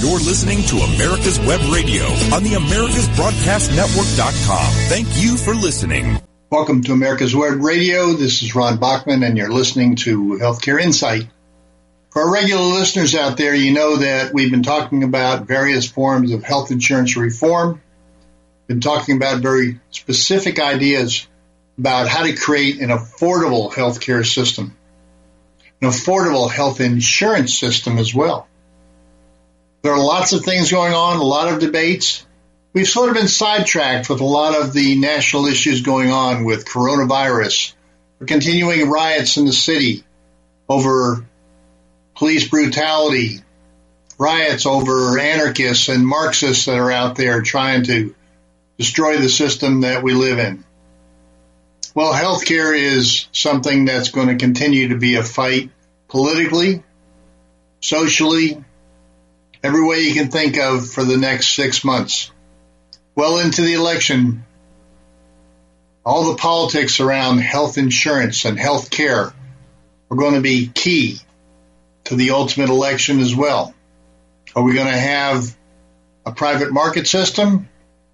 You're listening to America's Web Radio on the AmericasBroadcastNetwork.com. Thank you for listening. Welcome to America's Web Radio. This is Ron Bachman, and you're listening to Healthcare Insight. For our regular listeners out there, you know that we've been talking about various forms of health insurance reform, been talking about very specific ideas about how to create an affordable healthcare system, an affordable health insurance system as well. There are lots of things going on, a lot of debates. We've sort of been sidetracked with a lot of the national issues going on with coronavirus, continuing riots in the city over police brutality, riots over anarchists and Marxists that are out there trying to destroy the system that we live in. Well, healthcare is something that's going to continue to be a fight politically, socially, every way you can think of for the next six months. Well into the election, all the politics around health insurance and health care are going to be key to the ultimate election as well. Are we going to have a private market system?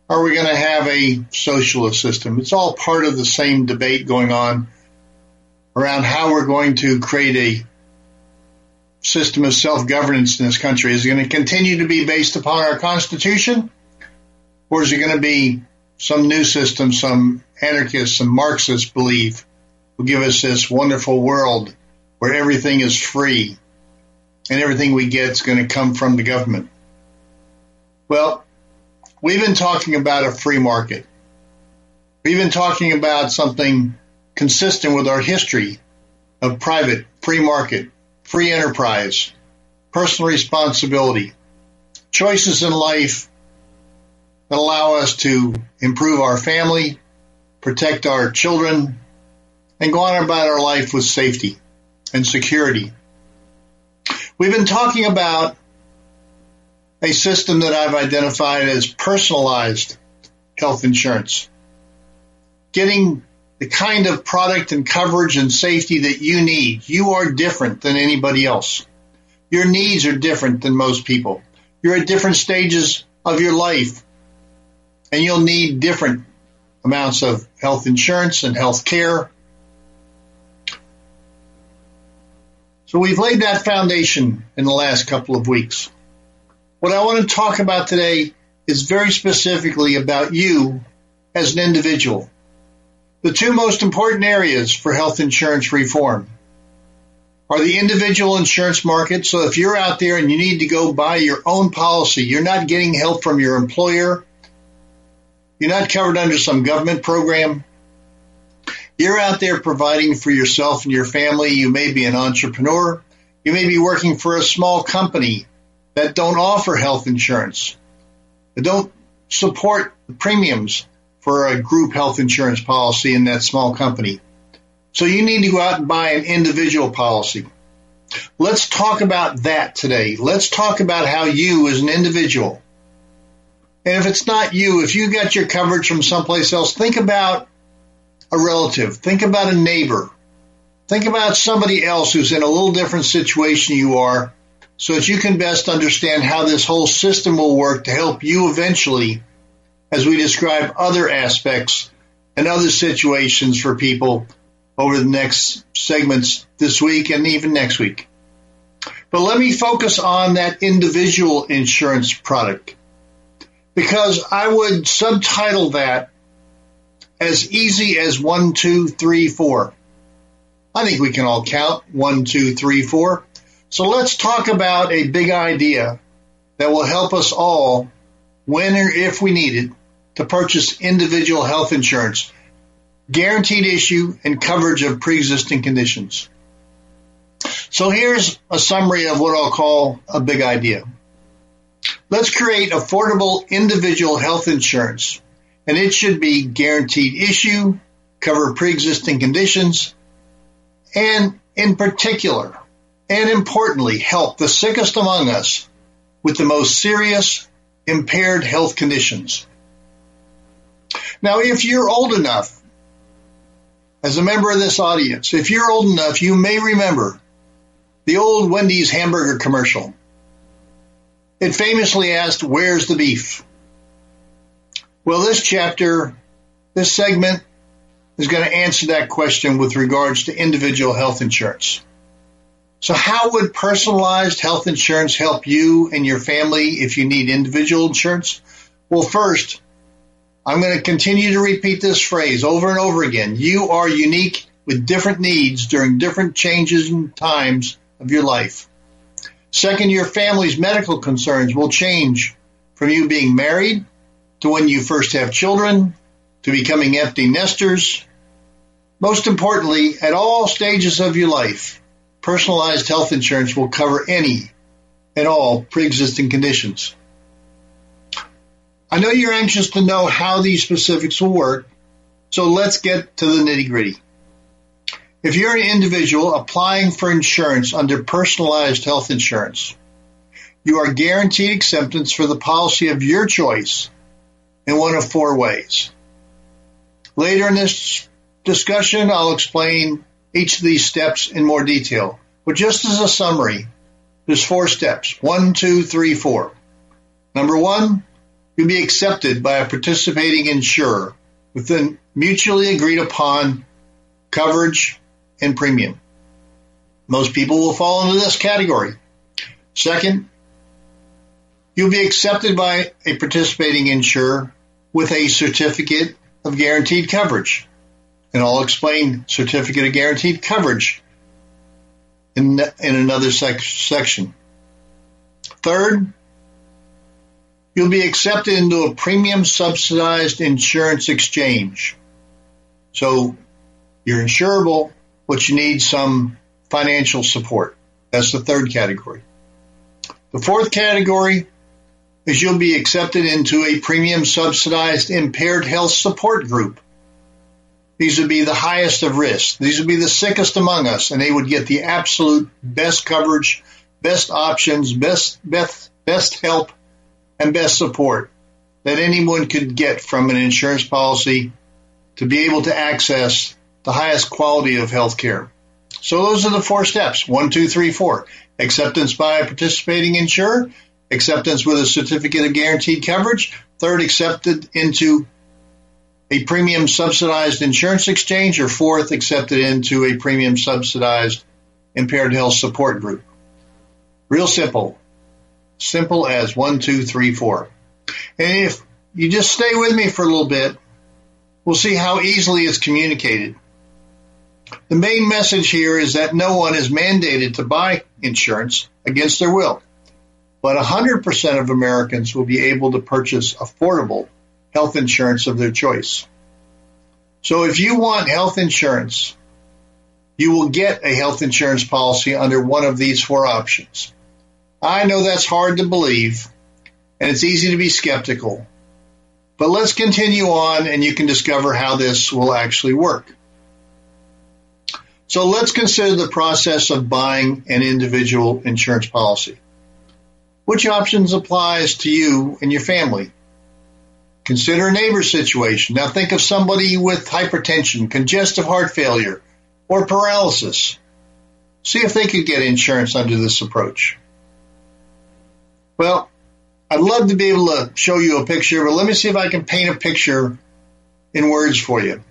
Are we going to have a socialist system? It's all part of the same debate going on around how we're going to create a system of self-governance in this country? Is it going to continue to be based upon our Constitution? Or is it going to be some new system some anarchists, some Marxists believe will give us this wonderful world where everything is free and everything we get is going to come from the government? Well, we've been talking about a free market. We've been talking about something consistent with our history of private free market free enterprise, personal responsibility, choices in life that allow us to improve our family, protect our children, and go on about our life with safety and security. We've been talking about a system that I've identified as personalized health insurance. Getting the kind of product and coverage and safety that you need. You are different than anybody else. Your needs are different than most people. You're at different stages of your life and you'll need different amounts of health insurance and health care. So we've laid that foundation in the last couple of weeks. What I want to talk about today is very specifically about you as an individual the two most important areas for health insurance reform are the individual insurance market. So if you're out there and you need to go buy your own policy, you're not getting help from your employer. You're not covered under some government program. You're out there providing for yourself and your family. You may be an entrepreneur. You may be working for a small company that don't offer health insurance. They don't support the premiums for a group health insurance policy in that small company. So you need to go out and buy an individual policy. Let's talk about that today. Let's talk about how you as an individual, and if it's not you, if you got your coverage from someplace else, think about a relative, think about a neighbor, think about somebody else who's in a little different situation you are so that you can best understand how this whole system will work to help you eventually as we describe other aspects and other situations for people over the next segments this week and even next week. But let me focus on that individual insurance product because I would subtitle that as easy as one, two, three, four. I think we can all count one, two, three, four. So let's talk about a big idea that will help us all when or if we need it to purchase individual health insurance, guaranteed issue, and coverage of pre-existing conditions. So here's a summary of what I'll call a big idea. Let's create affordable individual health insurance, and it should be guaranteed issue, cover pre-existing conditions, and in particular, and importantly, help the sickest among us with the most serious impaired health conditions. Now, if you're old enough, as a member of this audience, if you're old enough, you may remember the old Wendy's hamburger commercial It famously asked, Where's the beef? Well, this chapter, this segment is going to answer that question with regards to individual health insurance. So, how would personalized health insurance help you and your family if you need individual insurance? Well, first, I'm going to continue to repeat this phrase over and over again. You are unique with different needs during different changes and times of your life. Second, your family's medical concerns will change from you being married to when you first have children to becoming empty nesters. Most importantly, at all stages of your life, personalized health insurance will cover any and all pre-existing conditions. I know you're anxious to know how these specifics will work, so let's get to the nitty gritty. If you're an individual applying for insurance under personalized health insurance, you are guaranteed acceptance for the policy of your choice in one of four ways. Later in this discussion, I'll explain each of these steps in more detail. But just as a summary, there's four steps. One, two, three, four. Number one, You'll be accepted by a participating insurer within mutually agreed upon coverage and premium. Most people will fall into this category. Second, you'll be accepted by a participating insurer with a certificate of guaranteed coverage. And I'll explain certificate of guaranteed coverage in, in another sec- section. Third, you'll be accepted into a premium subsidized insurance exchange. So you're insurable, but you need some financial support. That's the third category. The fourth category is you'll be accepted into a premium subsidized impaired health support group. These would be the highest of risk. These would be the sickest among us, and they would get the absolute best coverage, best options, best best best help and best support that anyone could get from an insurance policy to be able to access the highest quality of health care. So those are the four steps. One, two, three, four. Acceptance by a participating insurer, acceptance with a certificate of guaranteed coverage, third, accepted into a premium subsidized insurance exchange, or fourth, accepted into a premium subsidized impaired health support group. Real simple. Simple as one, two, three, four. And if you just stay with me for a little bit, we'll see how easily it's communicated. The main message here is that no one is mandated to buy insurance against their will, but 100% of Americans will be able to purchase affordable health insurance of their choice. So if you want health insurance, you will get a health insurance policy under one of these four options. I know that's hard to believe, and it's easy to be skeptical. But let's continue on and you can discover how this will actually work. So let's consider the process of buying an individual insurance policy. Which options applies to you and your family? Consider a neighbor situation. Now think of somebody with hypertension, congestive heart failure, or paralysis. See if they could get insurance under this approach. Well, I'd love to be able to show you a picture, but let me see if I can paint a picture in words for you.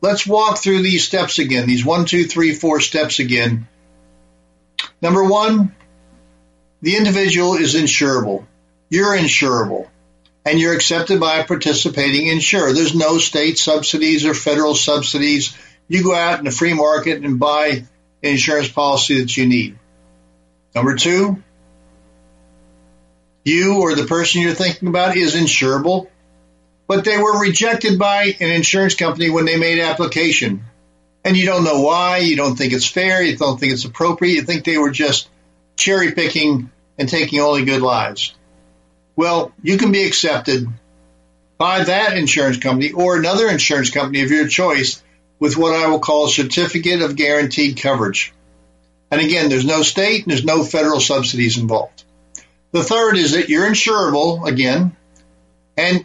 Let's walk through these steps again, these one, two, three, four steps again. Number one, the individual is insurable. You're insurable and you're accepted by a participating insurer. There's no state subsidies or federal subsidies. You go out in the free market and buy an insurance policy that you need. Number two, you or the person you're thinking about is insurable, but they were rejected by an insurance company when they made application. And you don't know why, you don't think it's fair, you don't think it's appropriate, you think they were just cherry picking and taking only good lives. Well, you can be accepted by that insurance company or another insurance company of your choice with what I will call a certificate of guaranteed coverage. And again, there's no state, and there's no federal subsidies involved. The third is that you're insurable again, and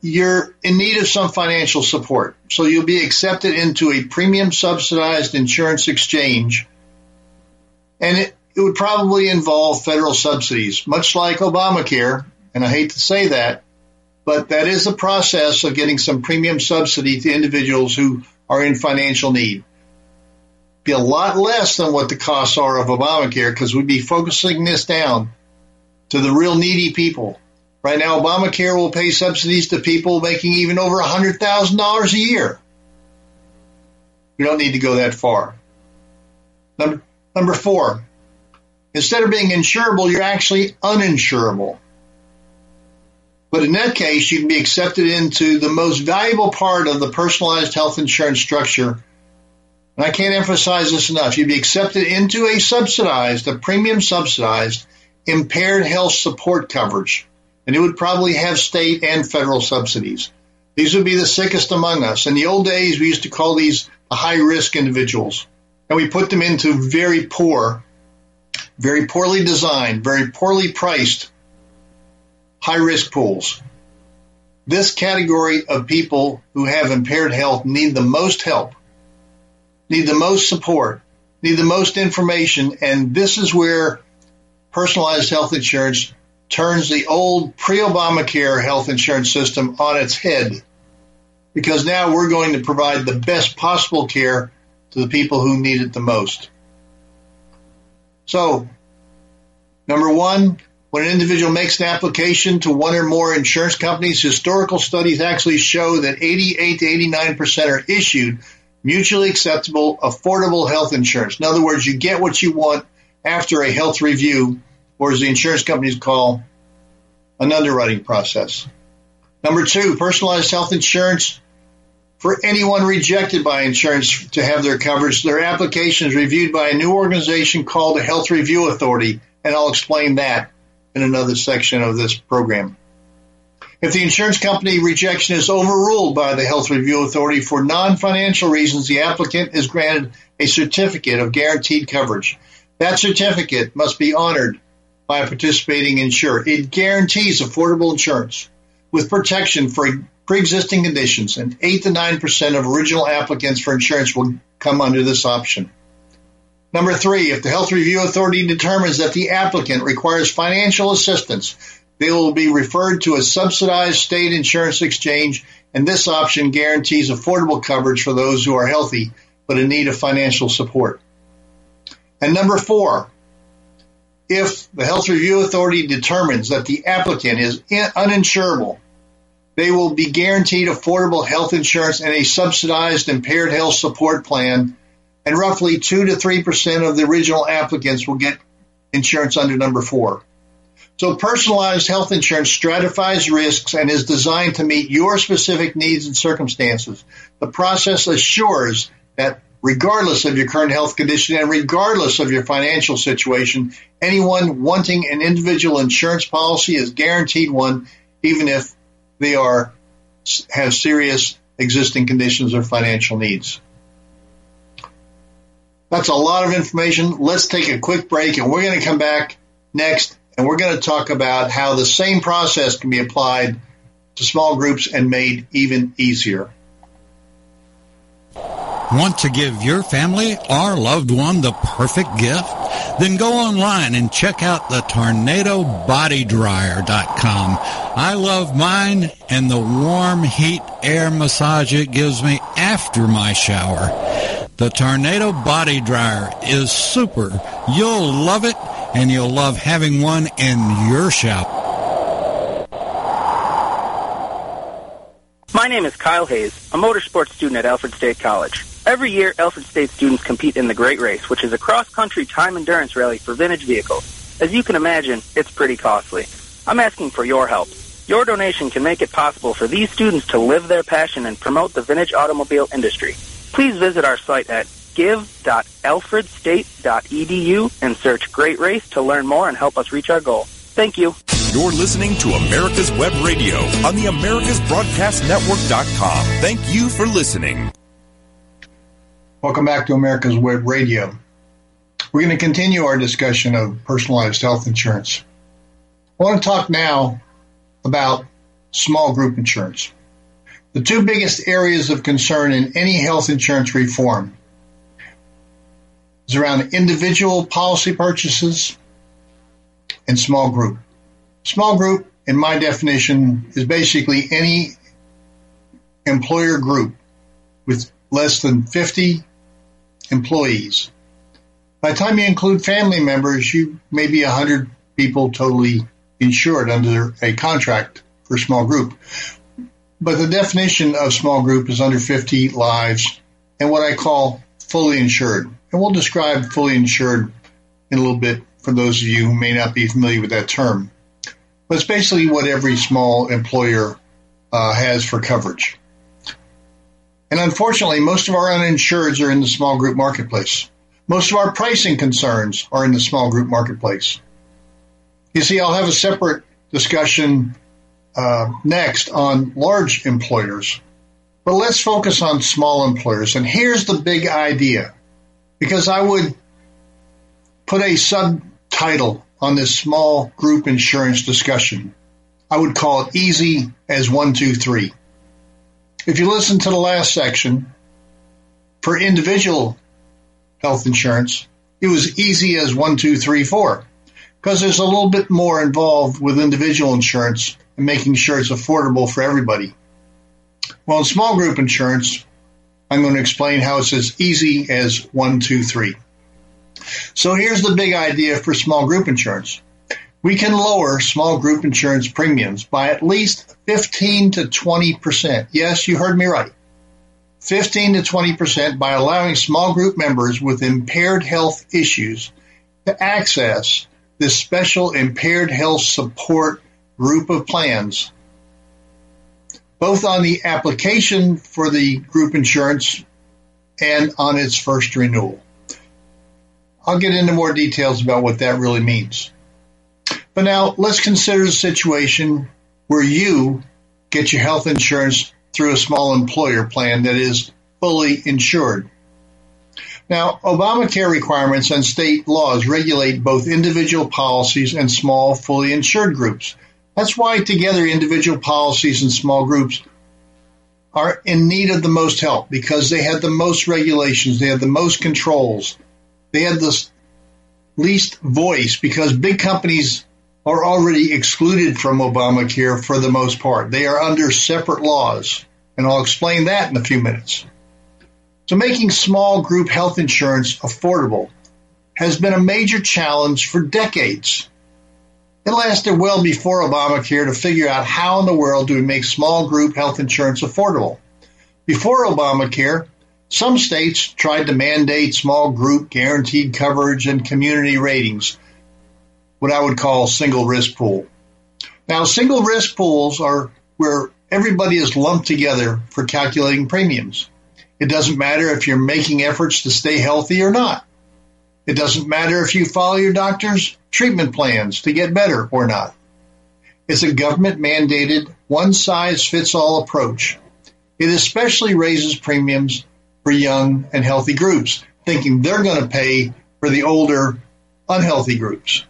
you're in need of some financial support. So you'll be accepted into a premium subsidized insurance exchange. And it would probably involve federal subsidies, much like Obamacare. And I hate to say that, but that is the process of getting some premium subsidy to individuals who are in financial need. Be a lot less than what the costs are of Obamacare because we'd be focusing this down to the real needy people. Right now, Obamacare will pay subsidies to people making even over $100,000 a year. We don't need to go that far. Number, number four, instead of being insurable, you're actually uninsurable. But in that case, you can be accepted into the most valuable part of the personalized health insurance structure. And I can't emphasize this enough. You'd be accepted into a subsidized, a premium subsidized, impaired health support coverage. And it would probably have state and federal subsidies. These would be the sickest among us. In the old days, we used to call these the high risk individuals. And we put them into very poor, very poorly designed, very poorly priced high risk pools. This category of people who have impaired health need the most help, need the most support, need the most information, and this is where personalized health insurance turns the old pre-Obamacare health insurance system on its head. Because now we're going to provide the best possible care to the people who need it the most. So, number one, when an individual makes an application to one or more insurance companies, historical studies actually show that 88 to 89% are issued mutually acceptable, affordable health insurance. In other words, you get what you want after a health review, or as the insurance companies call an underwriting process. Number two, personalized health insurance for anyone rejected by insurance to have their coverage. Their application is reviewed by a new organization called the Health Review Authority, and I'll explain that in another section of this program. If the insurance company rejection is overruled by the Health Review Authority for non-financial reasons, the applicant is granted a certificate of guaranteed coverage. That certificate must be honored by a participating insurer. It guarantees affordable insurance with protection for pre-existing conditions and 8 to 9% of original applicants for insurance will come under this option. Number three, if the Health Review Authority determines that the applicant requires financial assistance, they will be referred to a subsidized state insurance exchange, and this option guarantees affordable coverage for those who are healthy but in need of financial support. And number four, if the Health Review Authority determines that the applicant is uninsurable, they will be guaranteed affordable health insurance and a subsidized impaired health support plan and roughly 2 to 3% of the original applicants will get insurance under number four. So personalized health insurance stratifies risks and is designed to meet your specific needs and circumstances. The process assures that regardless of your current health condition and regardless of your financial situation, anyone wanting an individual insurance policy is guaranteed one, even if they are have serious existing conditions or financial needs. That's a lot of information. Let's take a quick break and we're going to come back next and we're going to talk about how the same process can be applied to small groups and made even easier. Want to give your family or loved one the perfect gift? Then go online and check out the tornadobodydryer.com. I love mine and the warm heat air massage it gives me after my shower. The Tornado Body Dryer is super. You'll love it, and you'll love having one in your shop. My name is Kyle Hayes, a motorsports student at Alfred State College. Every year, Alfred State students compete in the Great Race, which is a cross-country time endurance rally for vintage vehicles. As you can imagine, it's pretty costly. I'm asking for your help. Your donation can make it possible for these students to live their passion and promote the vintage automobile industry. Please visit our site at give.alfredstate.edu and search Great Race to learn more and help us reach our goal. Thank you. You're listening to America's Web Radio on the AmericasBroadcastNetwork.com. Thank you for listening. Welcome back to America's Web Radio. We're going to continue our discussion of personalized health insurance. I want to talk now about small group insurance. The two biggest areas of concern in any health insurance reform is around individual policy purchases and small group. Small group, in my definition, is basically any employer group with less than 50 employees. By the time you include family members, you may be 100 people totally insured under a contract for small group. But the definition of small group is under 50 lives and what I call fully insured. And we'll describe fully insured in a little bit for those of you who may not be familiar with that term. But it's basically what every small employer uh, has for coverage. And unfortunately, most of our uninsureds are in the small group marketplace. Most of our pricing concerns are in the small group marketplace. You see, I'll have a separate discussion uh, next on large employers, but let's focus on small employers. And here's the big idea, because I would put a subtitle on this small group insurance discussion. I would call it easy as one, two, three. If you listen to the last section, for individual health insurance, it was easy as one, two, three, four, because there's a little bit more involved with individual insurance and making sure it's affordable for everybody. Well, in small group insurance, I'm going to explain how it's as easy as one, two, three. So here's the big idea for small group insurance. We can lower small group insurance premiums by at least 15 to 20%. Yes, you heard me right. 15 to 20% by allowing small group members with impaired health issues to access this special impaired health support group of plans, both on the application for the group insurance and on its first renewal. I'll get into more details about what that really means. But now let's consider the situation where you get your health insurance through a small employer plan that is fully insured. Now, Obamacare requirements and state laws regulate both individual policies and small, fully insured groups. That's why together individual policies and small groups are in need of the most help because they have the most regulations, they have the most controls, they have the least voice because big companies are already excluded from Obamacare for the most part. They are under separate laws, and I'll explain that in a few minutes. So making small group health insurance affordable has been a major challenge for decades. It lasted well before Obamacare to figure out how in the world do we make small group health insurance affordable. Before Obamacare, some states tried to mandate small group guaranteed coverage and community ratings, what I would call single risk pool. Now, single risk pools are where everybody is lumped together for calculating premiums. It doesn't matter if you're making efforts to stay healthy or not. It doesn't matter if you follow your doctor's treatment plans to get better or not. It's a government mandated one size fits all approach. It especially raises premiums for young and healthy groups, thinking they're going to pay for the older, unhealthy groups.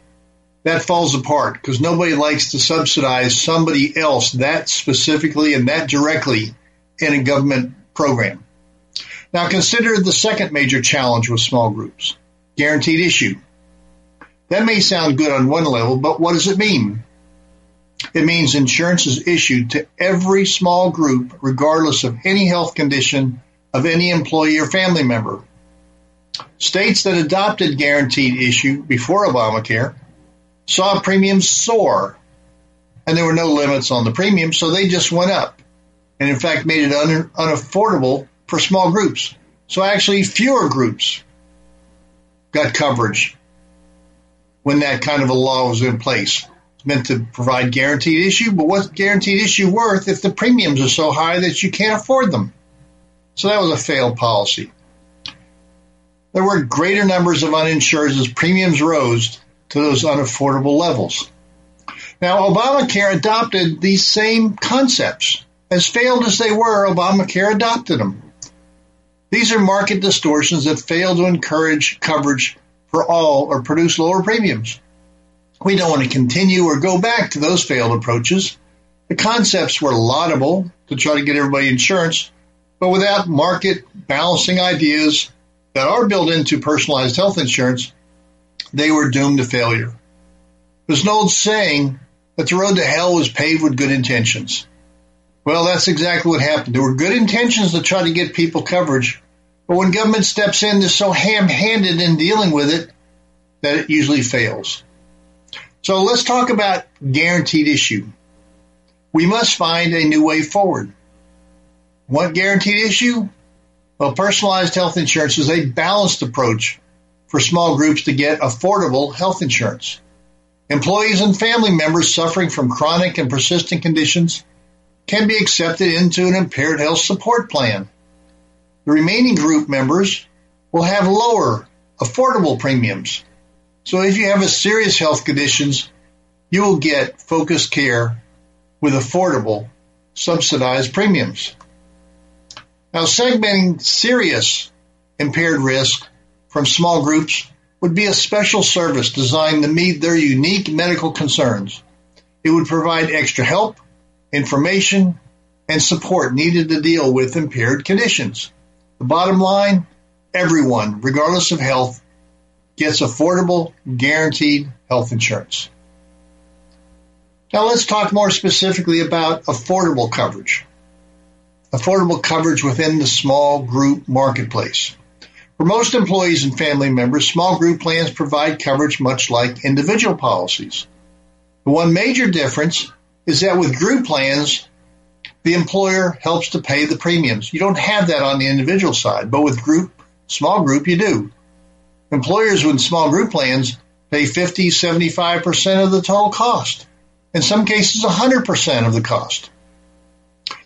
That falls apart because nobody likes to subsidize somebody else that specifically and that directly in a government program. Now consider the second major challenge with small groups, guaranteed issue. That may sound good on one level, but what does it mean? It means insurance is issued to every small group, regardless of any health condition of any employee or family member. States that adopted guaranteed issue before Obamacare saw premiums soar, and there were no limits on the premium, so they just went up, and in fact made it un- unaffordable for small groups. So actually, fewer groups got coverage when that kind of a law was in place. It's meant to provide guaranteed issue, but what's guaranteed issue worth if the premiums are so high that you can't afford them? So that was a failed policy. There were greater numbers of uninsured as premiums rose to those unaffordable levels. Now, Obamacare adopted these same concepts. As failed as they were, Obamacare adopted them. These are market distortions that fail to encourage coverage for all or produce lower premiums. We don't want to continue or go back to those failed approaches. The concepts were laudable to try to get everybody insurance, but without market balancing ideas that are built into personalized health insurance, they were doomed to failure. There's an old saying that the road to hell was paved with good intentions. Well, that's exactly what happened. There were good intentions to try to get people coverage, but when government steps in, they're so ham-handed in dealing with it that it usually fails. So let's talk about guaranteed issue. We must find a new way forward. What guaranteed issue? Well, personalized health insurance is a balanced approach for small groups to get affordable health insurance. Employees and family members suffering from chronic and persistent conditions can be accepted into an impaired health support plan. The remaining group members will have lower, affordable premiums. So if you have a serious health conditions, you will get focused care with affordable, subsidized premiums. Now, segmenting serious impaired risk from small groups would be a special service designed to meet their unique medical concerns. It would provide extra help, information, and support needed to deal with impaired conditions. The bottom line, everyone, regardless of health, gets affordable, guaranteed health insurance. Now let's talk more specifically about affordable coverage affordable coverage within the small group marketplace. For most employees and family members, small group plans provide coverage much like individual policies. The one major difference is that with group plans, the employer helps to pay the premiums. You don't have that on the individual side, but with group, small group, you do. Employers with small group plans pay 50, 75% of the total cost. In some cases, 100% of the cost.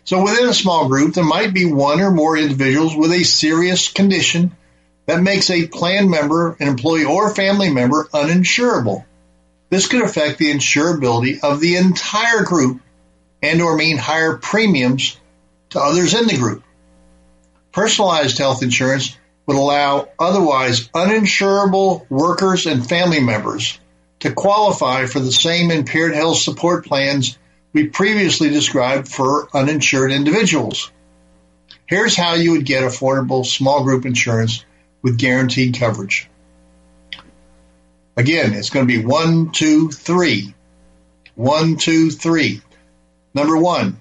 So within a small group, there might be one or more individuals with a serious condition that makes a plan member, an employee, or family member uninsurable. This could affect the insurability of the entire group and or mean higher premiums to others in the group. Personalized health insurance would allow otherwise uninsurable workers and family members to qualify for the same impaired health support plans we previously described for uninsured individuals. Here's how you would get affordable small group insurance with guaranteed coverage. Again, it's going to be one, two, three. One, two, three. Number one,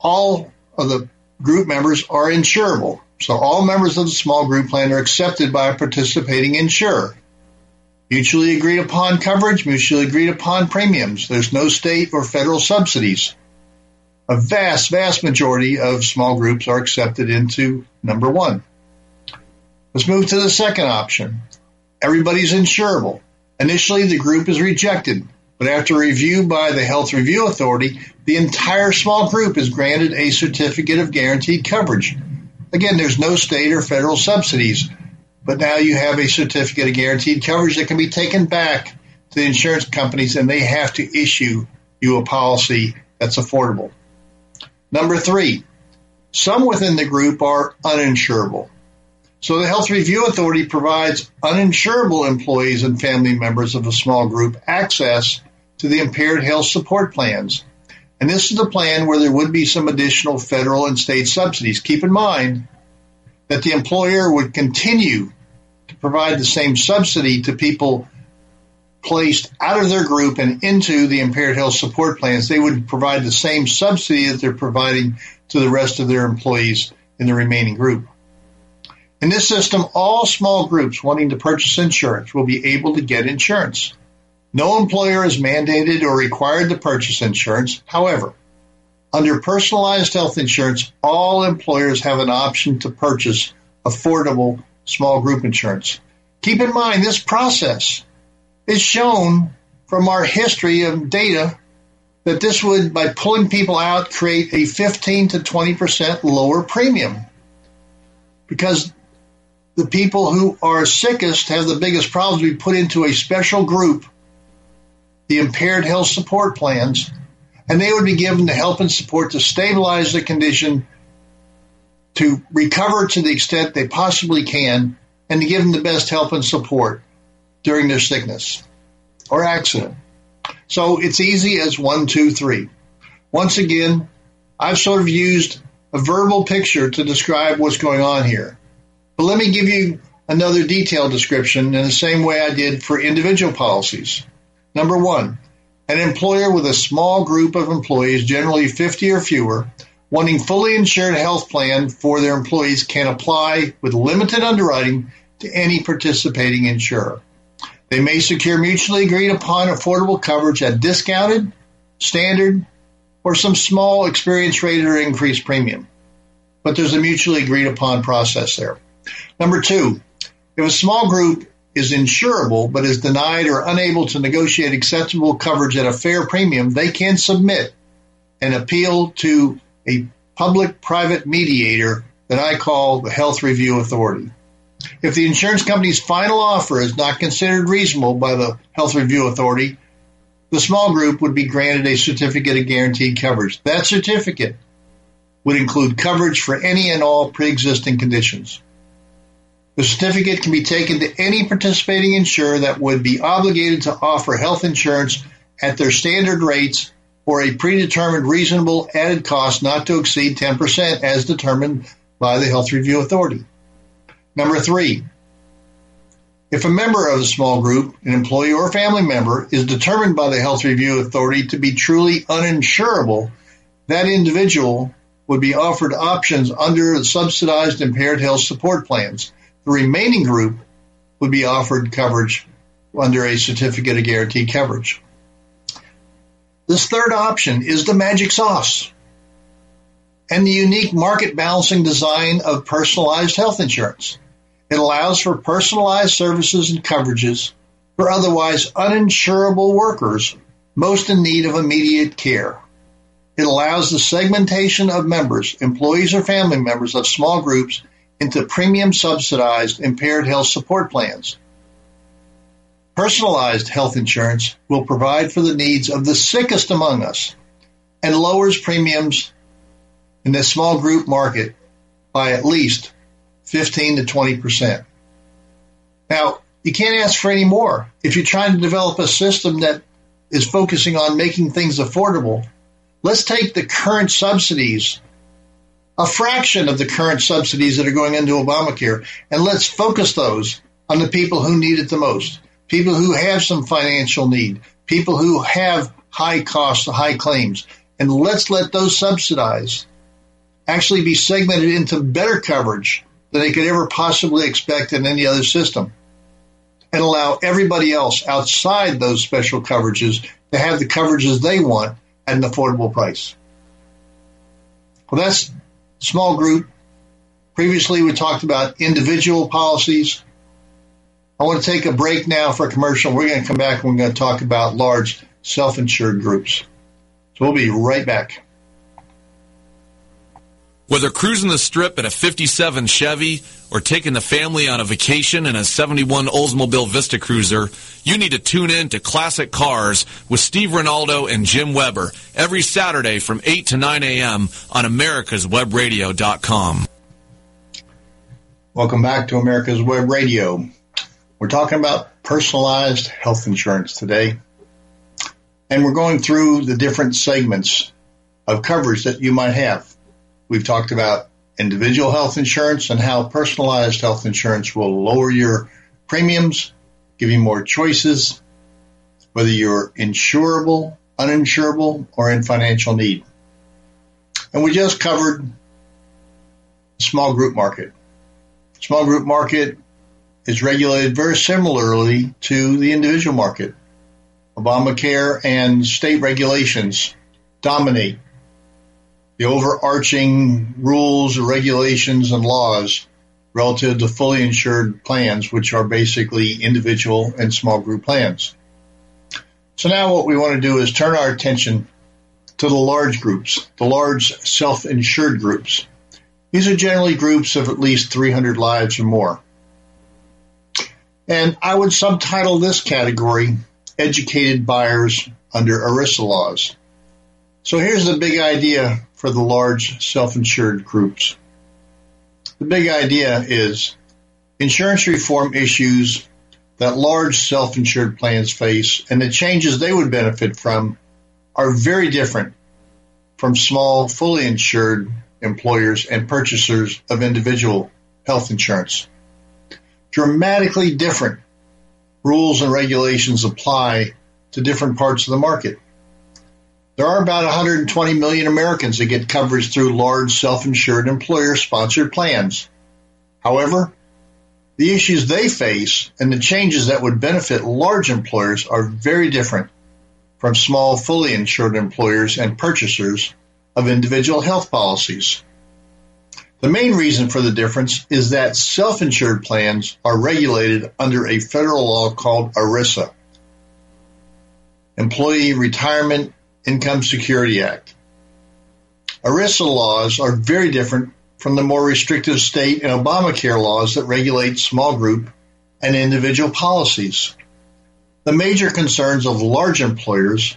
all of the group members are insurable. So all members of the small group plan are accepted by a participating insurer. Mutually agreed upon coverage, mutually agreed upon premiums. There's no state or federal subsidies. A vast, vast majority of small groups are accepted into number one. Let's move to the second option. Everybody's insurable. Initially, the group is rejected, but after review by the Health Review Authority, the entire small group is granted a certificate of guaranteed coverage. Again, there's no state or federal subsidies but now you have a certificate of guaranteed coverage that can be taken back to the insurance companies and they have to issue you a policy that's affordable. Number three, some within the group are uninsurable. So the Health Review Authority provides uninsurable employees and family members of a small group access to the impaired health support plans. And this is the plan where there would be some additional federal and state subsidies. Keep in mind that the employer would continue to provide the same subsidy to people placed out of their group and into the impaired health support plans. They would provide the same subsidy that they're providing to the rest of their employees in the remaining group. In this system, all small groups wanting to purchase insurance will be able to get insurance. No employer is mandated or required to purchase insurance. However, under personalized health insurance, all employers have an option to purchase affordable small group insurance. Keep in mind this process is shown from our history of data that this would, by pulling people out, create a 15 to 20% lower premium because the people who are sickest have the biggest problems. be put into a special group, the impaired health support plans, and they would be given the help and support to stabilize the condition, to recover to the extent they possibly can, and to give them the best help and support during their sickness or accident. So it's easy as one, two, three. Once again, I've sort of used a verbal picture to describe what's going on here. But let me give you another detailed description in the same way I did for individual policies. Number one, an employer with a small group of employees, generally 50 or fewer, wanting fully insured health plan for their employees can apply with limited underwriting to any participating insurer. They may secure mutually agreed upon affordable coverage at discounted, standard, or some small experience rated or increased premium. But there's a mutually agreed upon process there. Number two, if a small group is insurable but is denied or unable to negotiate acceptable coverage at a fair premium, they can submit an appeal to a public private mediator that I call the Health Review Authority. If the insurance company's final offer is not considered reasonable by the Health Review Authority, the small group would be granted a certificate of guaranteed coverage. That certificate would include coverage for any and all pre-existing conditions. The certificate can be taken to any participating insurer that would be obligated to offer health insurance at their standard rates or a predetermined reasonable added cost not to exceed 10% as determined by the Health Review Authority. Number three, if a member of a small group, an employee or family member, is determined by the Health Review Authority to be truly uninsurable, that individual would be offered options under subsidized impaired health support plans. The remaining group would be offered coverage under a certificate of guaranteed coverage. This third option is the magic sauce and the unique market balancing design of personalized health insurance. It allows for personalized services and coverages for otherwise uninsurable workers most in need of immediate care. It allows the segmentation of members, employees or family members of small groups into premium subsidized impaired health support plans. Personalized health insurance will provide for the needs of the sickest among us and lowers premiums in the small group market by at least 15 to 20 percent. Now, you can't ask for any more. If you're trying to develop a system that is focusing on making things affordable, let's take the current subsidies, a fraction of the current subsidies that are going into Obamacare, and let's focus those on the people who need it the most, people who have some financial need, people who have high costs, high claims, and let's let those subsidized actually be segmented into better coverage than they could ever possibly expect in any other system. And allow everybody else outside those special coverages to have the coverages they want at an affordable price. Well, that's small group. Previously, we talked about individual policies. I want to take a break now for a commercial. We're going to come back and we're going to talk about large self-insured groups. So we'll be right back. Whether cruising the strip in a 57 Chevy or taking the family on a vacation in a 71 Oldsmobile Vista Cruiser, you need to tune in to Classic Cars with Steve Ronaldo and Jim Weber every Saturday from 8 to 9 a.m. on americaswebradio.com. Welcome back to America's Web Radio. We're talking about personalized health insurance today. And we're going through the different segments of coverage that you might have. We've talked about individual health insurance and how personalized health insurance will lower your premiums, give you more choices, whether you're insurable, uninsurable, or in financial need. And we just covered the small group market. Small group market is regulated very similarly to the individual market. Obamacare and state regulations dominate the overarching rules, regulations, and laws relative to fully insured plans, which are basically individual and small group plans. So now what we want to do is turn our attention to the large groups, the large self-insured groups. These are generally groups of at least 300 lives or more. And I would subtitle this category educated buyers under ERISA laws. So here's the big idea for the large self-insured groups. The big idea is insurance reform issues that large self-insured plans face and the changes they would benefit from are very different from small, fully insured employers and purchasers of individual health insurance. Dramatically different rules and regulations apply to different parts of the market. There are about 120 million Americans that get coverage through large self-insured employer-sponsored plans. However, the issues they face and the changes that would benefit large employers are very different from small, fully insured employers and purchasers of individual health policies. The main reason for the difference is that self-insured plans are regulated under a federal law called ERISA, Employee Retirement Income Security Act. ERISA laws are very different from the more restrictive state and Obamacare laws that regulate small group and individual policies. The major concerns of large employers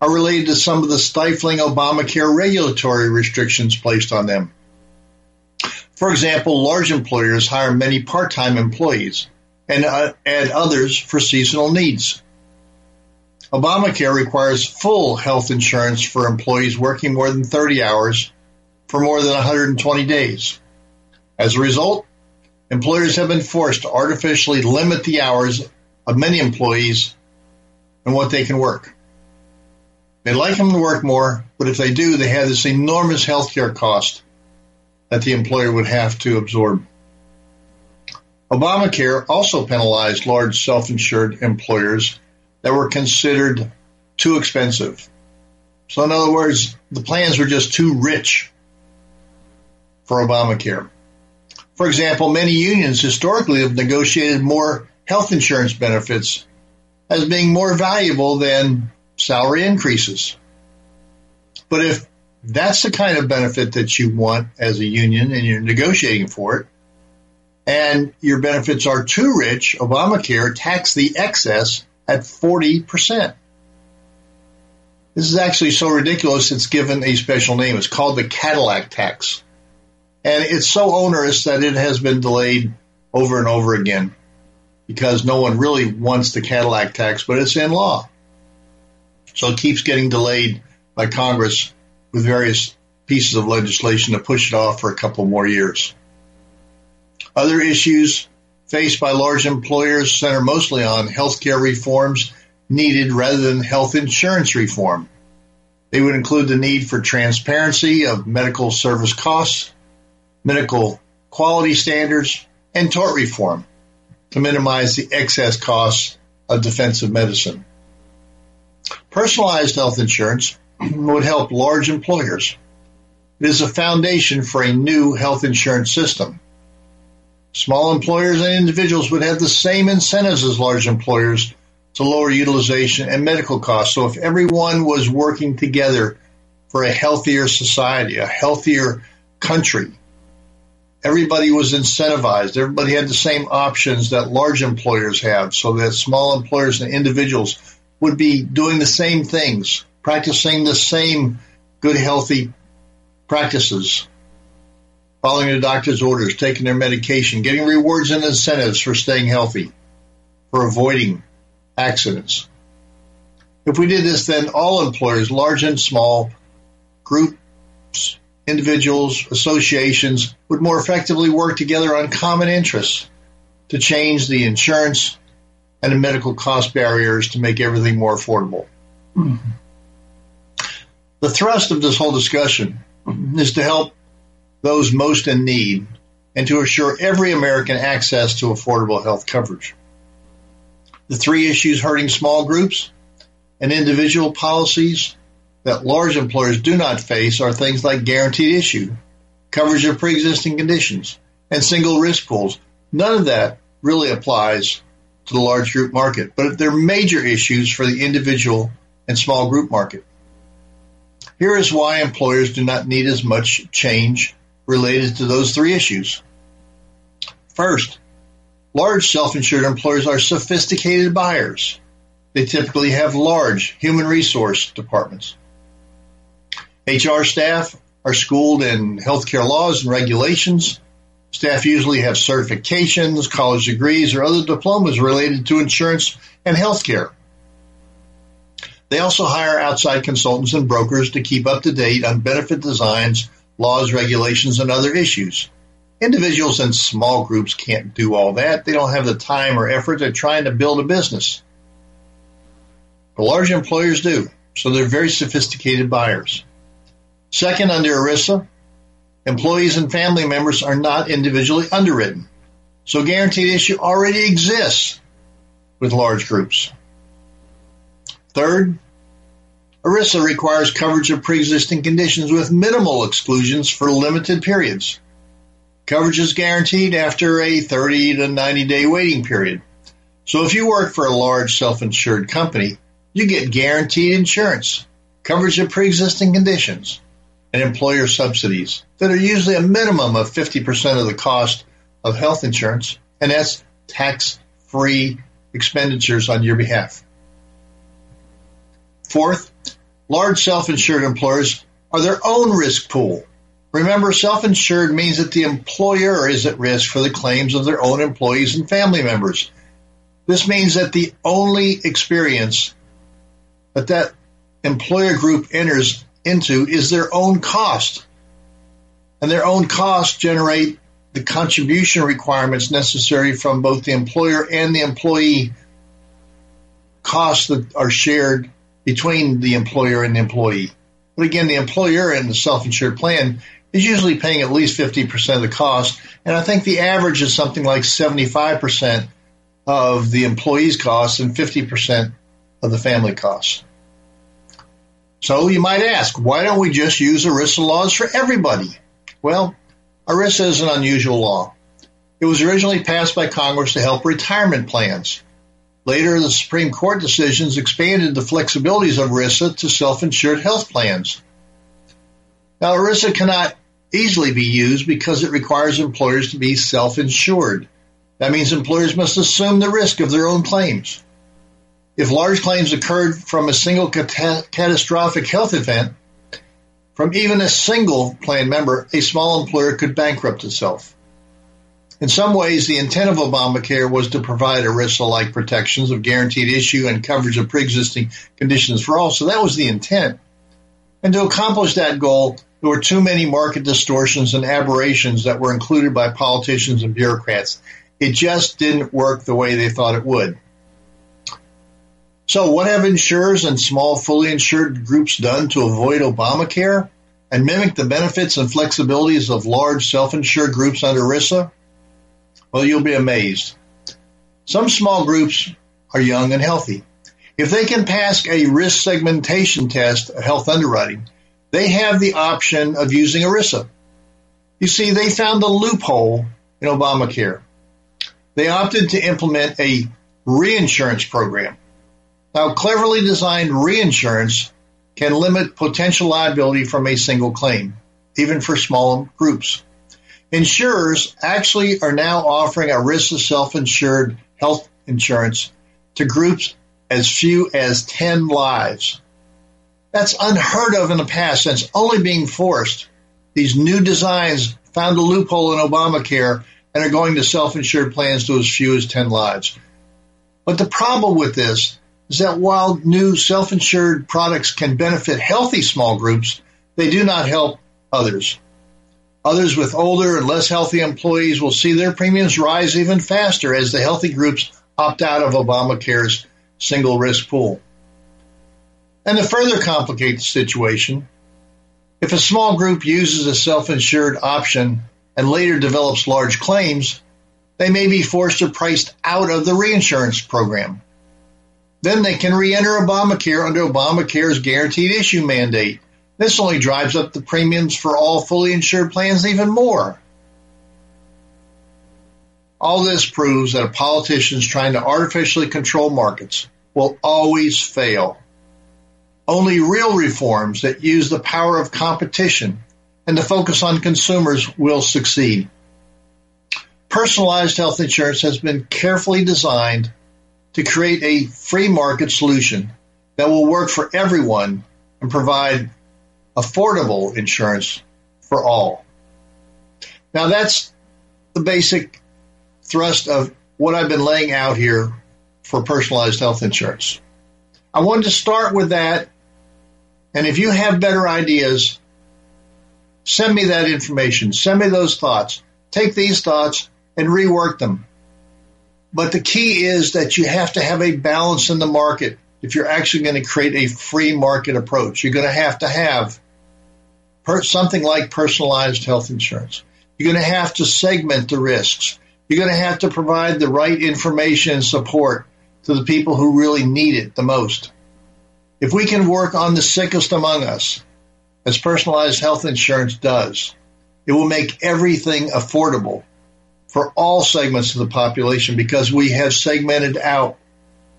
are related to some of the stifling Obamacare regulatory restrictions placed on them. For example, large employers hire many part-time employees and uh, add others for seasonal needs. Obamacare requires full health insurance for employees working more than 30 hours for more than 120 days. As a result, employers have been forced to artificially limit the hours of many employees and what they can work. They'd like them to work more, but if they do, they have this enormous healthcare cost that the employer would have to absorb. Obamacare also penalized large self-insured employers that were considered too expensive. So in other words, the plans were just too rich for Obamacare. For example, many unions historically have negotiated more health insurance benefits as being more valuable than salary increases. But if that's the kind of benefit that you want as a union and you're negotiating for it. And your benefits are too rich. Obamacare taxed the excess at 40%. This is actually so ridiculous it's given a special name. It's called the Cadillac tax. And it's so onerous that it has been delayed over and over again because no one really wants the Cadillac tax, but it's in law. So it keeps getting delayed by Congress with various pieces of legislation to push it off for a couple more years. Other issues faced by large employers center mostly on healthcare reforms needed rather than health insurance reform. They would include the need for transparency of medical service costs, medical quality standards, and tort reform to minimize the excess costs of defensive medicine. Personalized health insurance would help large employers. It is a foundation for a new health insurance system. Small employers and individuals would have the same incentives as large employers to lower utilization and medical costs. So if everyone was working together for a healthier society, a healthier country, everybody was incentivized. Everybody had the same options that large employers have so that small employers and individuals would be doing the same things practicing the same good, healthy practices, following the doctor's orders, taking their medication, getting rewards and incentives for staying healthy, for avoiding accidents. If we did this, then all employers, large and small, groups, individuals, associations, would more effectively work together on common interests to change the insurance and the medical cost barriers to make everything more affordable. Mm-hmm. The thrust of this whole discussion is to help those most in need and to assure every American access to affordable health coverage. The three issues hurting small groups and individual policies that large employers do not face are things like guaranteed issue, coverage of pre-existing conditions, and single risk pools. None of that really applies to the large group market, but they're major issues for the individual and small group market. Here is why employers do not need as much change related to those three issues. First, large self-insured employers are sophisticated buyers. They typically have large human resource departments. HR staff are schooled in healthcare laws and regulations. Staff usually have certifications, college degrees, or other diplomas related to insurance and healthcare. They also hire outside consultants and brokers to keep up to date on benefit designs, laws, regulations, and other issues. Individuals and small groups can't do all that. They don't have the time or effort. They're trying to build a business. But large employers do, so they're very sophisticated buyers. Second, under ERISA, employees and family members are not individually underwritten. So guaranteed issue already exists with large groups. Third, ERISA requires coverage of pre-existing conditions with minimal exclusions for limited periods. Coverage is guaranteed after a 30 to 90 day waiting period. So if you work for a large self-insured company, you get guaranteed insurance, coverage of pre-existing conditions, and employer subsidies that are usually a minimum of 50% of the cost of health insurance, and that's tax-free expenditures on your behalf. Fourth, large self-insured employers are their own risk pool. Remember, self-insured means that the employer is at risk for the claims of their own employees and family members. This means that the only experience that that employer group enters into is their own cost. And their own costs generate the contribution requirements necessary from both the employer and the employee costs that are shared between the employer and the employee. But again, the employer in the self-insured plan is usually paying at least 50% of the cost. And I think the average is something like 75% of the employee's costs and 50% of the family costs. So you might ask, why don't we just use ERISA laws for everybody? Well, ERISA is an unusual law. It was originally passed by Congress to help retirement plans. Later, the Supreme Court decisions expanded the flexibilities of ERISA to self-insured health plans. Now, ERISA cannot easily be used because it requires employers to be self-insured. That means employers must assume the risk of their own claims. If large claims occurred from a single cat- catastrophic health event, from even a single plan member, a small employer could bankrupt itself. In some ways, the intent of Obamacare was to provide ERISA-like protections of guaranteed issue and coverage of pre-existing conditions for all. So that was the intent. And to accomplish that goal, there were too many market distortions and aberrations that were included by politicians and bureaucrats. It just didn't work the way they thought it would. So what have insurers and small fully insured groups done to avoid Obamacare and mimic the benefits and flexibilities of large self-insured groups under ERISA? Well, you'll be amazed. Some small groups are young and healthy. If they can pass a risk segmentation test, a health underwriting, they have the option of using ERISA. You see, they found a loophole in Obamacare. They opted to implement a reinsurance program. Now, cleverly designed reinsurance can limit potential liability from a single claim, even for small groups. Insurers actually are now offering ERISA self-insured health insurance to groups as few as 10 lives. That's unheard of in the past since only being forced. These new designs found a loophole in Obamacare and are going to self-insured plans to as few as 10 lives. But the problem with this is that while new self-insured products can benefit healthy small groups, they do not help others. Others with older and less healthy employees will see their premiums rise even faster as the healthy groups opt out of Obamacare's single risk pool. And to further complicate the situation, if a small group uses a self-insured option and later develops large claims, they may be forced or priced out of the reinsurance program. Then they can re-enter Obamacare under Obamacare's guaranteed issue mandate. This only drives up the premiums for all fully insured plans even more. All this proves that politicians trying to artificially control markets will always fail. Only real reforms that use the power of competition and the focus on consumers will succeed. Personalized health insurance has been carefully designed to create a free market solution that will work for everyone and provide affordable insurance for all. Now that's the basic thrust of what I've been laying out here for personalized health insurance. I wanted to start with that and if you have better ideas, send me that information. Send me those thoughts. take these thoughts and rework them. But the key is that you have to have a balance in the market if you're actually going to create a free market approach. You're going to have to have per- something like personalized health insurance. You're going to have to segment the risks. You're going to have to provide the right information and support to the people who really need it the most. If we can work on the sickest among us, as personalized health insurance does, it will make everything affordable for all segments of the population because we have segmented out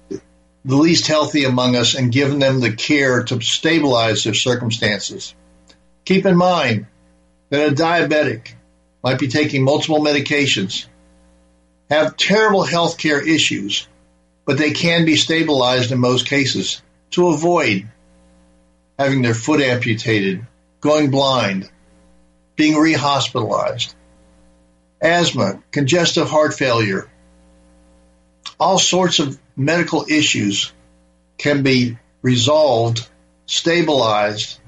the least healthy among us and given them the care to stabilize their circumstances. Keep in mind that a diabetic might be taking multiple medications, have terrible health care issues, but they can be stabilized in most cases to avoid having their foot amputated, going blind, being rehospitalized, asthma, congestive heart failure, all sorts of medical issues can be resolved, stabilized,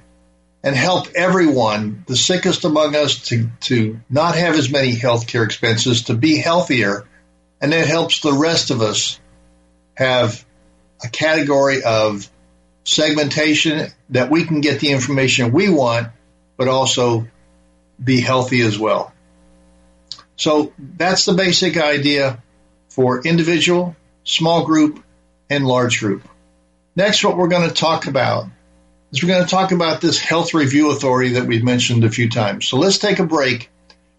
and help everyone, the sickest among us, to, to not have as many healthcare expenses, to be healthier, and that helps the rest of us have a category of segmentation that we can get the information we want, but also be healthy as well. So that's the basic idea for individual, small group, and large group. Next, what we're going to talk about is we're going to talk about this health review authority that we've mentioned a few times. So let's take a break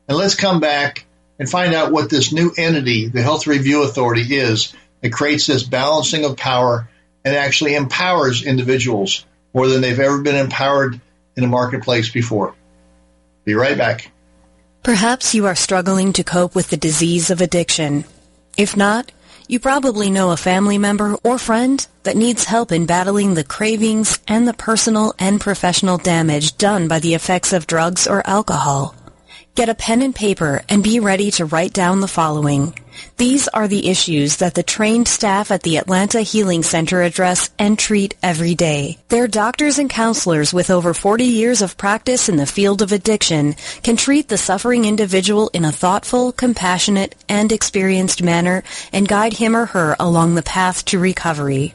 and let's come back and find out what this new entity, the health review authority is that creates this balancing of power and actually empowers individuals more than they've ever been empowered in the marketplace before. Be right back. Perhaps you are struggling to cope with the disease of addiction. If not, you probably know a family member or friend that needs help in battling the cravings and the personal and professional damage done by the effects of drugs or alcohol. Get a pen and paper and be ready to write down the following. These are the issues that the trained staff at the Atlanta Healing Center address and treat every day. Their doctors and counselors with over 40 years of practice in the field of addiction can treat the suffering individual in a thoughtful, compassionate, and experienced manner and guide him or her along the path to recovery.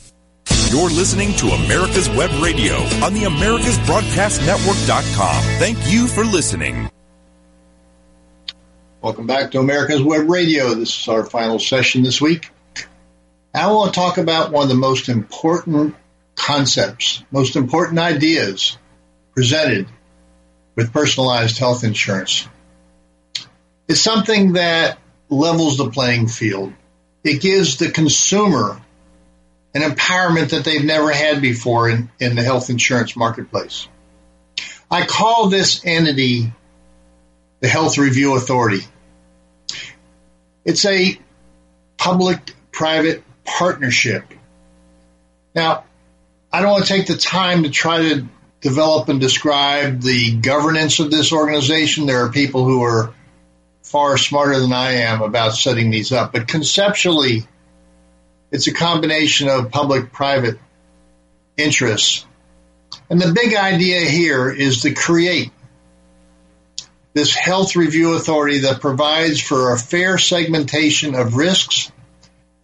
You're listening to America's Web Radio on the AmericasBroadcastNetwork.com. Thank you for listening. Welcome back to America's Web Radio. This is our final session this week. I want to talk about one of the most important concepts, most important ideas presented with personalized health insurance. It's something that levels the playing field. It gives the consumer an empowerment that they've never had before in, in the health insurance marketplace. I call this entity the Health Review Authority. It's a public private partnership. Now, I don't want to take the time to try to develop and describe the governance of this organization. There are people who are far smarter than I am about setting these up, but conceptually, it's a combination of public-private interests. And the big idea here is to create this health review authority that provides for a fair segmentation of risks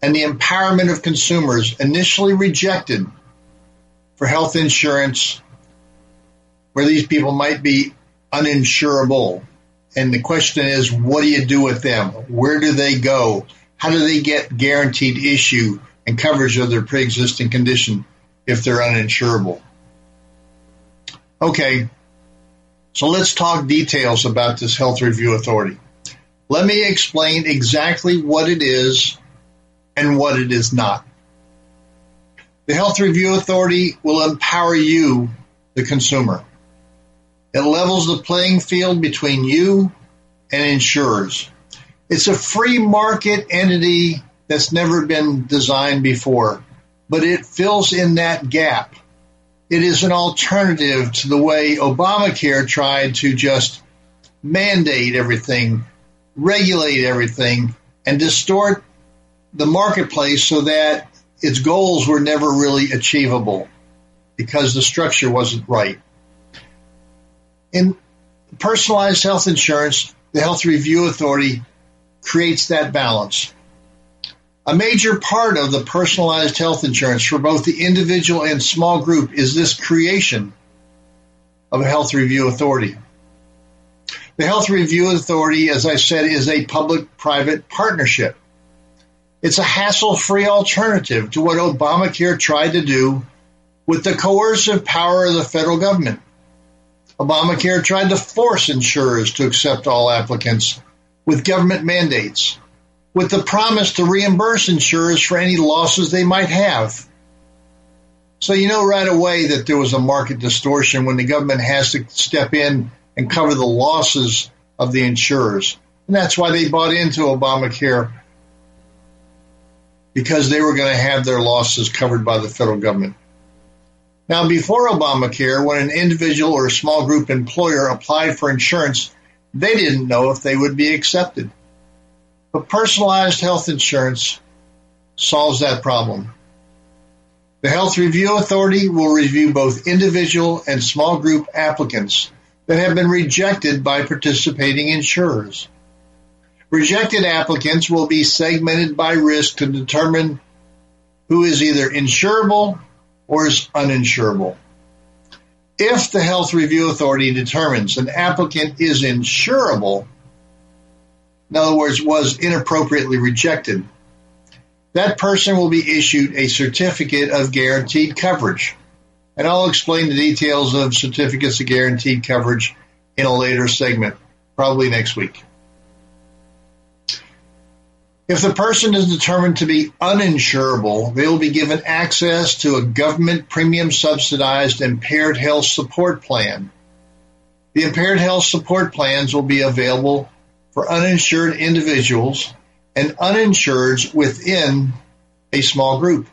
and the empowerment of consumers initially rejected for health insurance where these people might be uninsurable. And the question is, what do you do with them? Where do they go? How do they get guaranteed issue and coverage of their pre-existing condition if they're uninsurable? Okay, so let's talk details about this Health Review Authority. Let me explain exactly what it is and what it is not. The Health Review Authority will empower you, the consumer. It levels the playing field between you and insurers. It's a free market entity that's never been designed before, but it fills in that gap. It is an alternative to the way Obamacare tried to just mandate everything, regulate everything, and distort the marketplace so that its goals were never really achievable because the structure wasn't right. In personalized health insurance, the Health Review Authority creates that balance. A major part of the personalized health insurance for both the individual and small group is this creation of a health review authority. The Health Review Authority, as I said, is a public private partnership. It's a hassle free alternative to what Obamacare tried to do with the coercive power of the federal government. Obamacare tried to force insurers to accept all applicants with government mandates with the promise to reimburse insurers for any losses they might have. So you know right away that there was a market distortion when the government has to step in and cover the losses of the insurers. And that's why they bought into Obamacare because they were going to have their losses covered by the federal government. Now, before Obamacare, when an individual or small group employer applied for insurance, they didn't know if they would be accepted. But personalized health insurance solves that problem. The Health Review Authority will review both individual and small group applicants that have been rejected by participating insurers. Rejected applicants will be segmented by risk to determine who is either insurable or is uninsurable. If the Health Review Authority determines an applicant is insurable, in other words, was inappropriately rejected, that person will be issued a certificate of guaranteed coverage. And I'll explain the details of certificates of guaranteed coverage in a later segment, probably next week. If the person is determined to be uninsurable, they will be given access to a government premium subsidized impaired health support plan. The impaired health support plans will be available for uninsured individuals and uninsureds within a small group.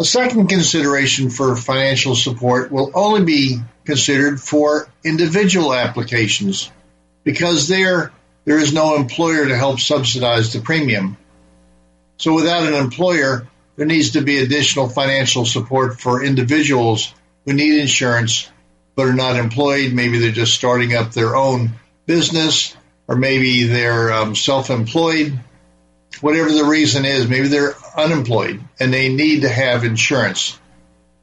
A second consideration for financial support will only be considered for individual applications because there there is no employer to help subsidize the premium. So without an employer, there needs to be additional financial support for individuals who need insurance but are not employed. Maybe they're just starting up their own business, or maybe they're um, self employed. Whatever the reason is, maybe they're unemployed and they need to have insurance,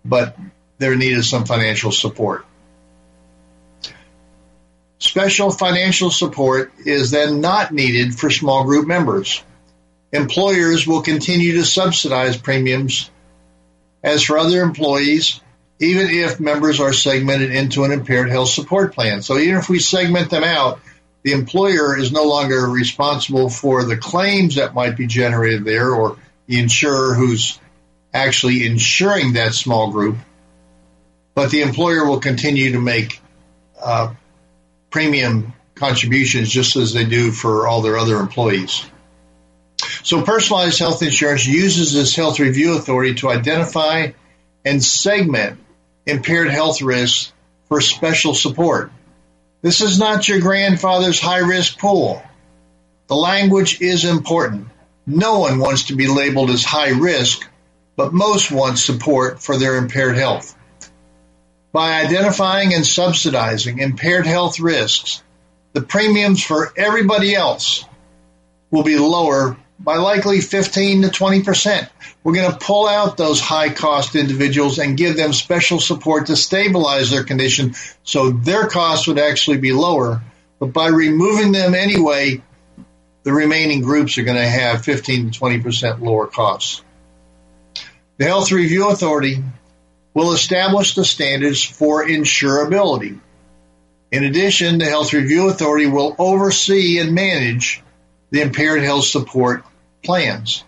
but they're needed some financial support. Special financial support is then not needed for small group members. Employers will continue to subsidize premiums as for other employees, even if members are segmented into an impaired health support plan. So even if we segment them out, the employer is no longer responsible for the claims that might be generated there or the insurer who's actually insuring that small group. But the employer will continue to make uh, premium contributions just as they do for all their other employees. So personalized health insurance uses this health review authority to identify and segment impaired health risks for special support. This is not your grandfather's high risk pool. The language is important. No one wants to be labeled as high risk, but most want support for their impaired health. By identifying and subsidizing impaired health risks, the premiums for everybody else will be lower by likely 15 to 20 percent. We're going to pull out those high cost individuals and give them special support to stabilize their condition so their costs would actually be lower. But by removing them anyway, the remaining groups are going to have 15 to 20 percent lower costs. The Health Review Authority will establish the standards for insurability. In addition, the Health Review Authority will oversee and manage the impaired health support plans.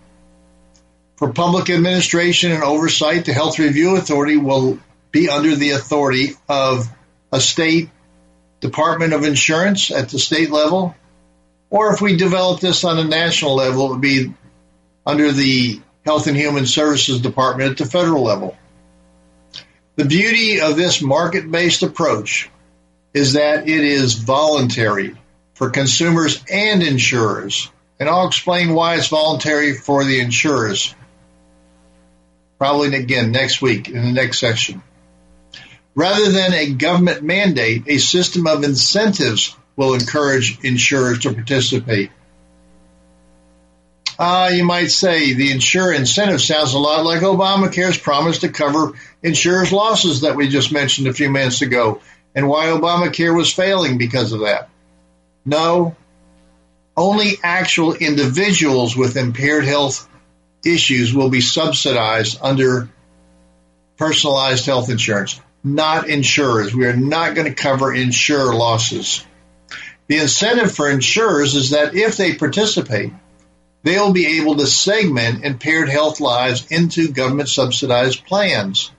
For public administration and oversight, the Health Review Authority will be under the authority of a state Department of Insurance at the state level, or if we develop this on a national level, it would be under the Health and Human Services Department at the federal level. The beauty of this market based approach is that it is voluntary for consumers and insurers. And I'll explain why it's voluntary for the insurers. Probably again next week in the next section. Rather than a government mandate, a system of incentives will encourage insurers to participate. Uh, you might say the insurer incentive sounds a lot like Obamacare's promise to cover insurers' losses that we just mentioned a few minutes ago, and why Obamacare was failing because of that. No, only actual individuals with impaired health issues will be subsidized under personalized health insurance not insurers. We are not going to cover insurer losses. The incentive for insurers is that if they participate, they'll be able to segment impaired health lives into government subsidized plans.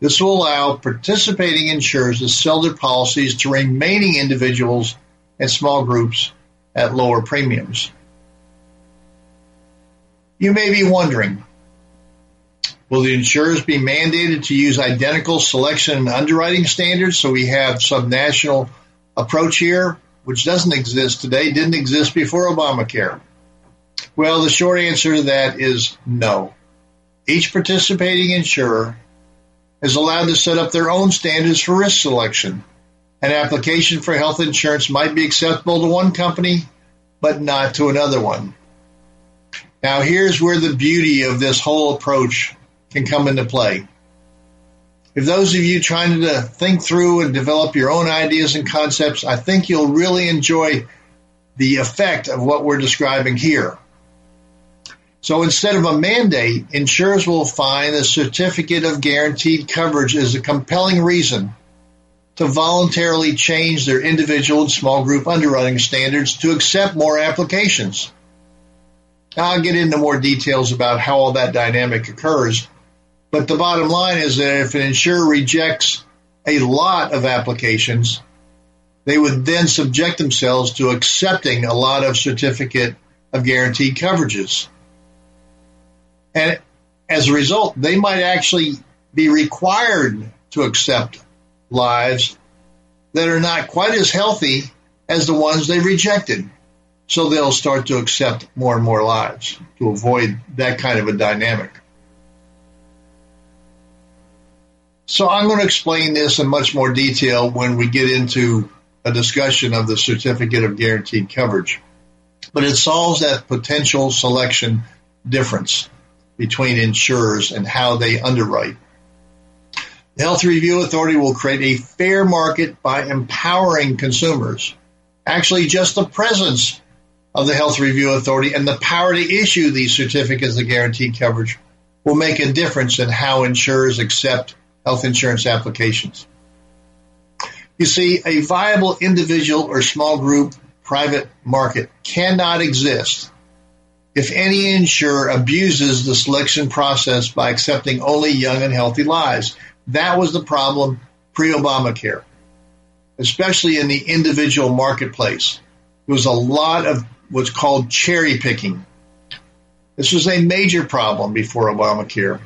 This will allow participating insurers to sell their policies to remaining individuals and small groups at lower premiums. You may be wondering, Will the insurers be mandated to use identical selection and underwriting standards so we have subnational approach here, which doesn't exist today, didn't exist before Obamacare? Well, the short answer to that is no. Each participating insurer is allowed to set up their own standards for risk selection. An application for health insurance might be acceptable to one company, but not to another one. Now, here's where the beauty of this whole approach can come into play. If those of you trying to think through and develop your own ideas and concepts, I think you'll really enjoy the effect of what we're describing here. So instead of a mandate, insurers will find a certificate of guaranteed coverage is a compelling reason to voluntarily change their individual and small group underwriting standards to accept more applications. I'll get into more details about how all that dynamic occurs but the bottom line is that if an insurer rejects a lot of applications, they would then subject themselves to accepting a lot of certificate of guaranteed coverages. And as a result, they might actually be required to accept lives that are not quite as healthy as the ones they rejected. So they'll start to accept more and more lives to avoid that kind of a dynamic. So I'm going to explain this in much more detail when we get into a discussion of the certificate of guaranteed coverage. But it solves that potential selection difference between insurers and how they underwrite. The Health Review Authority will create a fair market by empowering consumers. Actually, just the presence of the Health Review Authority and the power to issue these certificates of guaranteed coverage will make a difference in how insurers accept health insurance applications. You see, a viable individual or small group private market cannot exist if any insurer abuses the selection process by accepting only young and healthy lives. That was the problem pre Obamacare, especially in the individual marketplace. There was a lot of what's called cherry picking. This was a major problem before Obamacare.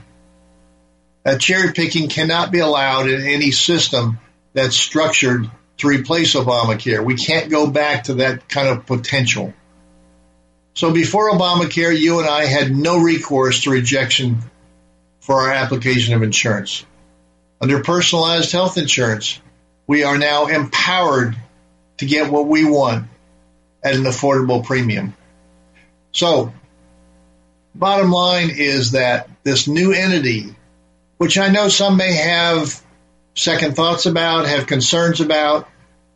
Uh, cherry picking cannot be allowed in any system that's structured to replace Obamacare. We can't go back to that kind of potential. So before Obamacare, you and I had no recourse to rejection for our application of insurance. Under personalized health insurance, we are now empowered to get what we want at an affordable premium. So, bottom line is that this new entity which I know some may have second thoughts about, have concerns about.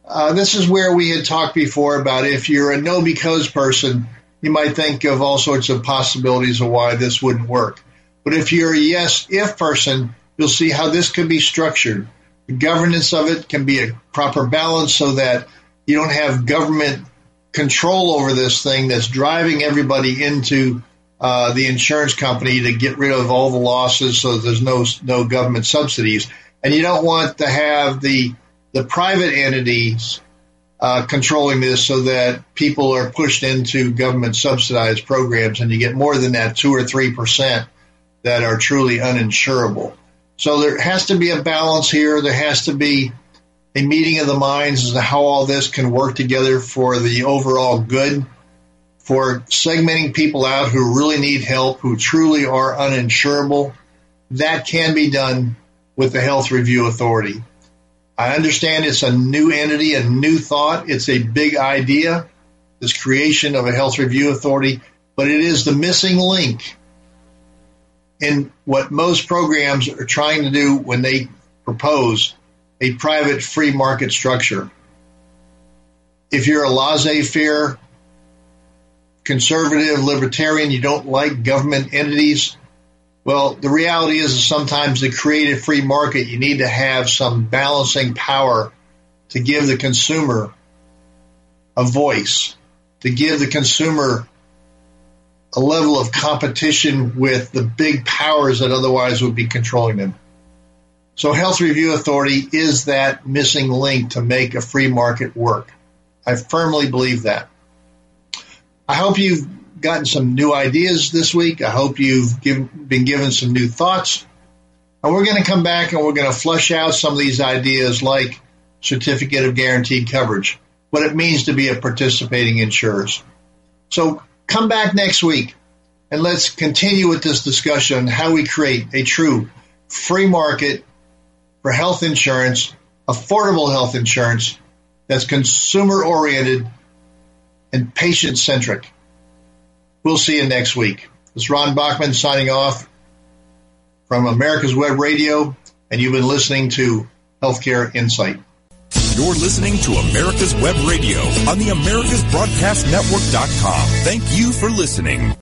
Uh, this is where we had talked before about if you're a no because person, you might think of all sorts of possibilities of why this wouldn't work. But if you're a yes if person, you'll see how this could be structured. The governance of it can be a proper balance so that you don't have government control over this thing that's driving everybody into uh, the insurance company to get rid of all the losses so there's no no government subsidies and you don't want to have the the private entities uh, controlling this so that people are pushed into government subsidized programs and you get more than that two or three percent that are truly uninsurable. So there has to be a balance here. There has to be a meeting of the minds as to how all this can work together for the overall good, for segmenting people out who really need help, who truly are uninsurable. That can be done with the Health Review Authority. I understand it's a new entity, a new thought. It's a big idea, this creation of a health review authority, but it is the missing link in what most programs are trying to do when they propose a private free market structure. If you're a laissez faire, conservative, libertarian, you don't like government entities, well, the reality is sometimes to create a free market, you need to have some balancing power to give the consumer a voice, to give the consumer a level of competition with the big powers that otherwise would be controlling them. So Health Review Authority is that missing link to make a free market work. I firmly believe that. I hope you've gotten some new ideas this week. I hope you've give, been given some new thoughts. And we're going to come back and we're going to flush out some of these ideas like certificate of guaranteed coverage, what it means to be a participating insurer. So come back next week and let's continue with this discussion on how we create a true free market for health insurance, affordable health insurance that's consumer oriented and patient centric. We'll see you next week. This is Ron Bachman signing off from America's Web Radio, and you've been listening to Healthcare Insight. You're listening to America's Web Radio on the AmericasBroadcastNetwork.com. Thank you for listening.